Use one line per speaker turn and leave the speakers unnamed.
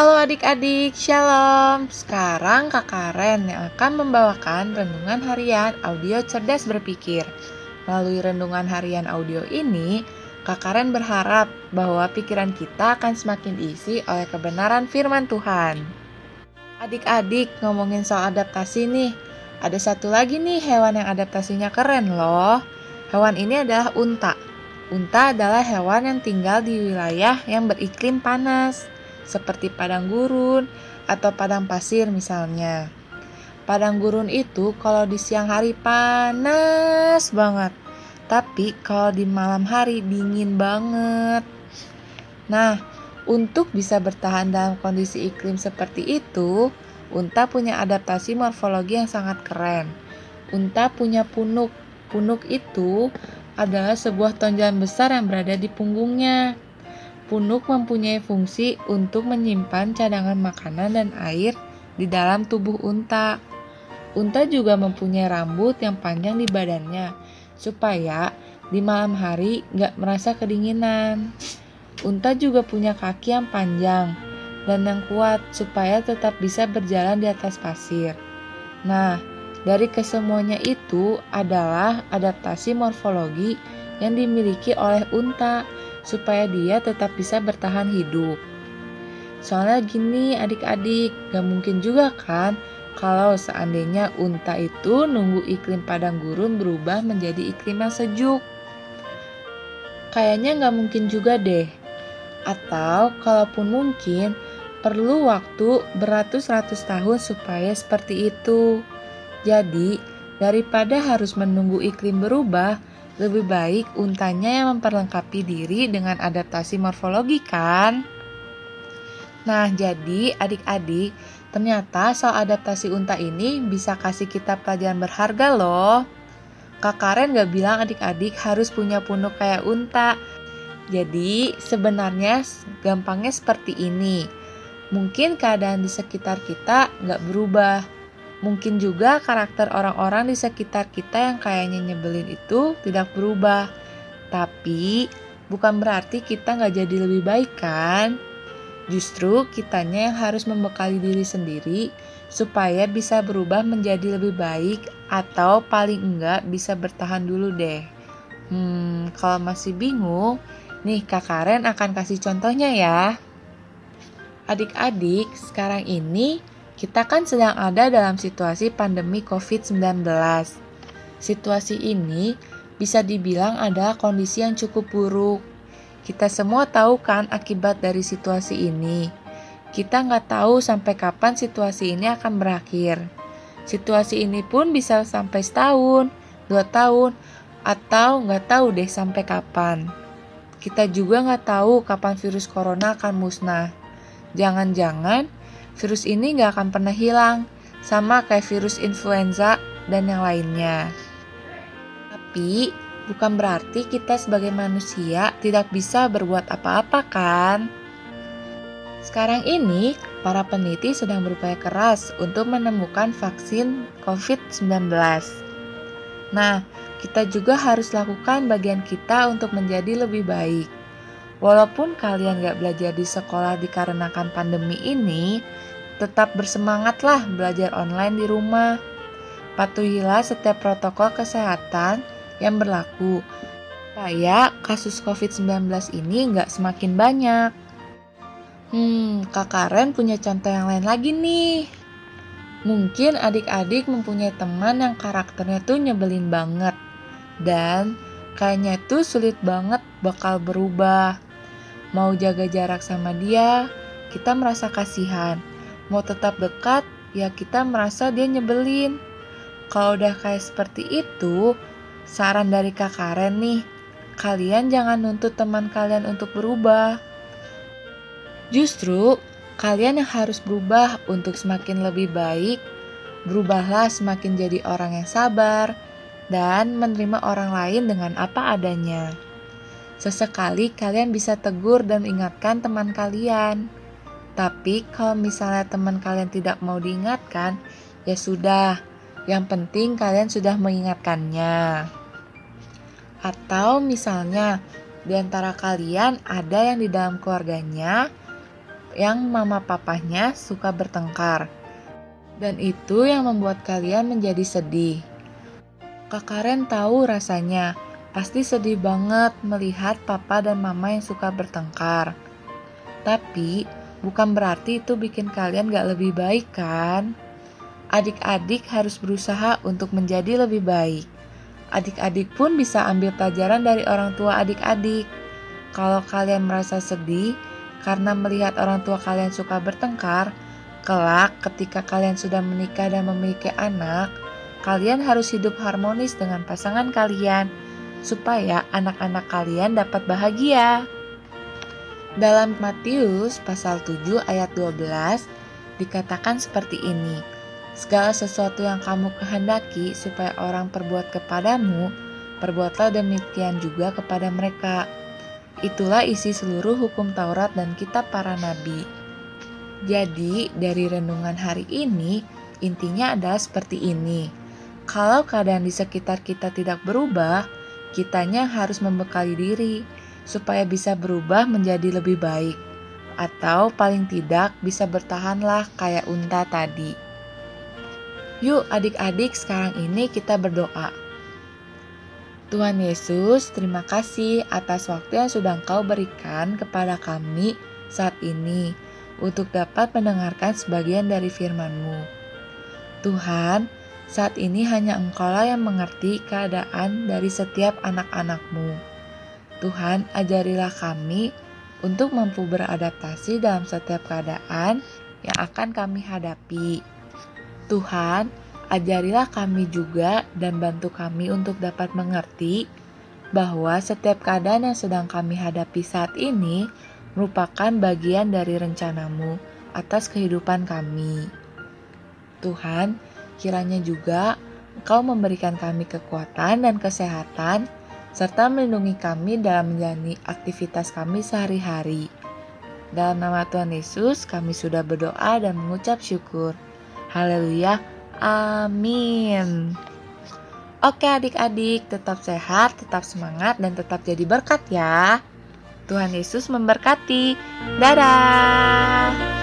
Halo adik-adik, shalom. Sekarang Kak Karen yang akan membawakan renungan harian audio cerdas berpikir. Melalui renungan harian audio ini, Kak Karen berharap bahwa pikiran kita akan semakin diisi oleh kebenaran firman Tuhan. Adik-adik, ngomongin soal adaptasi nih. Ada satu lagi nih hewan yang adaptasinya keren loh. Hewan ini adalah unta. Unta adalah hewan yang tinggal di wilayah yang beriklim panas seperti padang gurun atau padang pasir misalnya. Padang gurun itu kalau di siang hari panas banget, tapi kalau di malam hari dingin banget. Nah, untuk bisa bertahan dalam kondisi iklim seperti itu, unta punya adaptasi morfologi yang sangat keren. Unta punya punuk. Punuk itu adalah sebuah tonjolan besar yang berada di punggungnya. Punuk mempunyai fungsi untuk menyimpan cadangan makanan dan air di dalam tubuh unta. Unta juga mempunyai rambut yang panjang di badannya, supaya di malam hari nggak merasa kedinginan. Unta juga punya kaki yang panjang dan yang kuat, supaya tetap bisa berjalan di atas pasir. Nah, dari kesemuanya itu adalah adaptasi morfologi yang dimiliki oleh unta supaya dia tetap bisa bertahan hidup. Soalnya gini adik-adik, gak mungkin juga kan kalau seandainya unta itu nunggu iklim padang gurun berubah menjadi iklim yang sejuk. Kayaknya gak mungkin juga deh. Atau kalaupun mungkin, perlu waktu beratus-ratus tahun supaya seperti itu. Jadi, daripada harus menunggu iklim berubah, lebih baik untanya yang memperlengkapi diri dengan adaptasi morfologi kan? Nah, jadi adik-adik, ternyata soal adaptasi unta ini bisa kasih kita pelajaran berharga loh. Kak Karen gak bilang adik-adik harus punya punuk kayak unta. Jadi, sebenarnya gampangnya seperti ini. Mungkin keadaan di sekitar kita gak berubah, Mungkin juga karakter orang-orang di sekitar kita yang kayaknya nyebelin itu tidak berubah. Tapi bukan berarti kita nggak jadi lebih baik kan? Justru kitanya yang harus membekali diri sendiri supaya bisa berubah menjadi lebih baik atau paling enggak bisa bertahan dulu deh. Hmm, kalau masih bingung, nih Kak Karen akan kasih contohnya ya. Adik-adik, sekarang ini kita kan sedang ada dalam situasi pandemi COVID-19. Situasi ini bisa dibilang adalah kondisi yang cukup buruk. Kita semua tahu kan akibat dari situasi ini. Kita nggak tahu sampai kapan situasi ini akan berakhir. Situasi ini pun bisa sampai setahun, dua tahun, atau nggak tahu deh sampai kapan. Kita juga nggak tahu kapan virus corona akan musnah. Jangan-jangan virus ini nggak akan pernah hilang, sama kayak virus influenza dan yang lainnya. Tapi, bukan berarti kita sebagai manusia tidak bisa berbuat apa-apa kan? Sekarang ini, para peneliti sedang berupaya keras untuk menemukan vaksin COVID-19. Nah, kita juga harus lakukan bagian kita untuk menjadi lebih baik. Walaupun kalian gak belajar di sekolah dikarenakan pandemi ini, tetap bersemangatlah belajar online di rumah. Patuhilah setiap protokol kesehatan yang berlaku, supaya kasus COVID-19 ini nggak semakin banyak. Hmm, Kak Karen punya contoh yang lain lagi nih. Mungkin adik-adik mempunyai teman yang karakternya tuh nyebelin banget. Dan kayaknya tuh sulit banget bakal berubah mau jaga jarak sama dia, kita merasa kasihan. Mau tetap dekat, ya kita merasa dia nyebelin. Kalau udah kayak seperti itu, saran dari Kak Karen nih, kalian jangan nuntut teman kalian untuk berubah. Justru, kalian yang harus berubah untuk semakin lebih baik, berubahlah semakin jadi orang yang sabar, dan menerima orang lain dengan apa adanya. Sesekali kalian bisa tegur dan ingatkan teman kalian. Tapi kalau misalnya teman kalian tidak mau diingatkan, ya sudah. Yang penting kalian sudah mengingatkannya. Atau misalnya di antara kalian ada yang di dalam keluarganya yang mama papanya suka bertengkar. Dan itu yang membuat kalian menjadi sedih. Kak Karen tahu rasanya, pasti sedih banget melihat papa dan mama yang suka bertengkar. Tapi, bukan berarti itu bikin kalian gak lebih baik kan? Adik-adik harus berusaha untuk menjadi lebih baik. Adik-adik pun bisa ambil pelajaran dari orang tua adik-adik. Kalau kalian merasa sedih karena melihat orang tua kalian suka bertengkar, kelak ketika kalian sudah menikah dan memiliki anak, kalian harus hidup harmonis dengan pasangan kalian supaya anak-anak kalian dapat bahagia. Dalam Matius pasal 7 ayat 12 dikatakan seperti ini. Segala sesuatu yang kamu kehendaki supaya orang perbuat kepadamu, perbuatlah demikian juga kepada mereka. Itulah isi seluruh hukum Taurat dan kitab para nabi. Jadi, dari renungan hari ini, intinya adalah seperti ini. Kalau keadaan di sekitar kita tidak berubah, kitanya harus membekali diri supaya bisa berubah menjadi lebih baik. Atau paling tidak bisa bertahanlah kayak unta tadi. Yuk adik-adik sekarang ini kita berdoa. Tuhan Yesus, terima kasih atas waktu yang sudah Engkau berikan kepada kami saat ini untuk dapat mendengarkan sebagian dari firman-Mu. Tuhan, saat ini hanya Engkaulah yang mengerti keadaan dari setiap anak-anak-Mu. Tuhan, ajarilah kami untuk mampu beradaptasi dalam setiap keadaan yang akan kami hadapi. Tuhan, ajarilah kami juga dan bantu kami untuk dapat mengerti bahwa setiap keadaan yang sedang kami hadapi saat ini merupakan bagian dari rencanamu atas kehidupan kami. Tuhan, kiranya juga Engkau memberikan kami kekuatan dan kesehatan, serta melindungi kami dalam menjalani aktivitas kami sehari-hari. Dalam nama Tuhan Yesus, kami sudah berdoa dan mengucap syukur. Haleluya. Amin. Oke adik-adik, tetap sehat, tetap semangat, dan tetap jadi berkat ya. Tuhan Yesus memberkati. Dadah.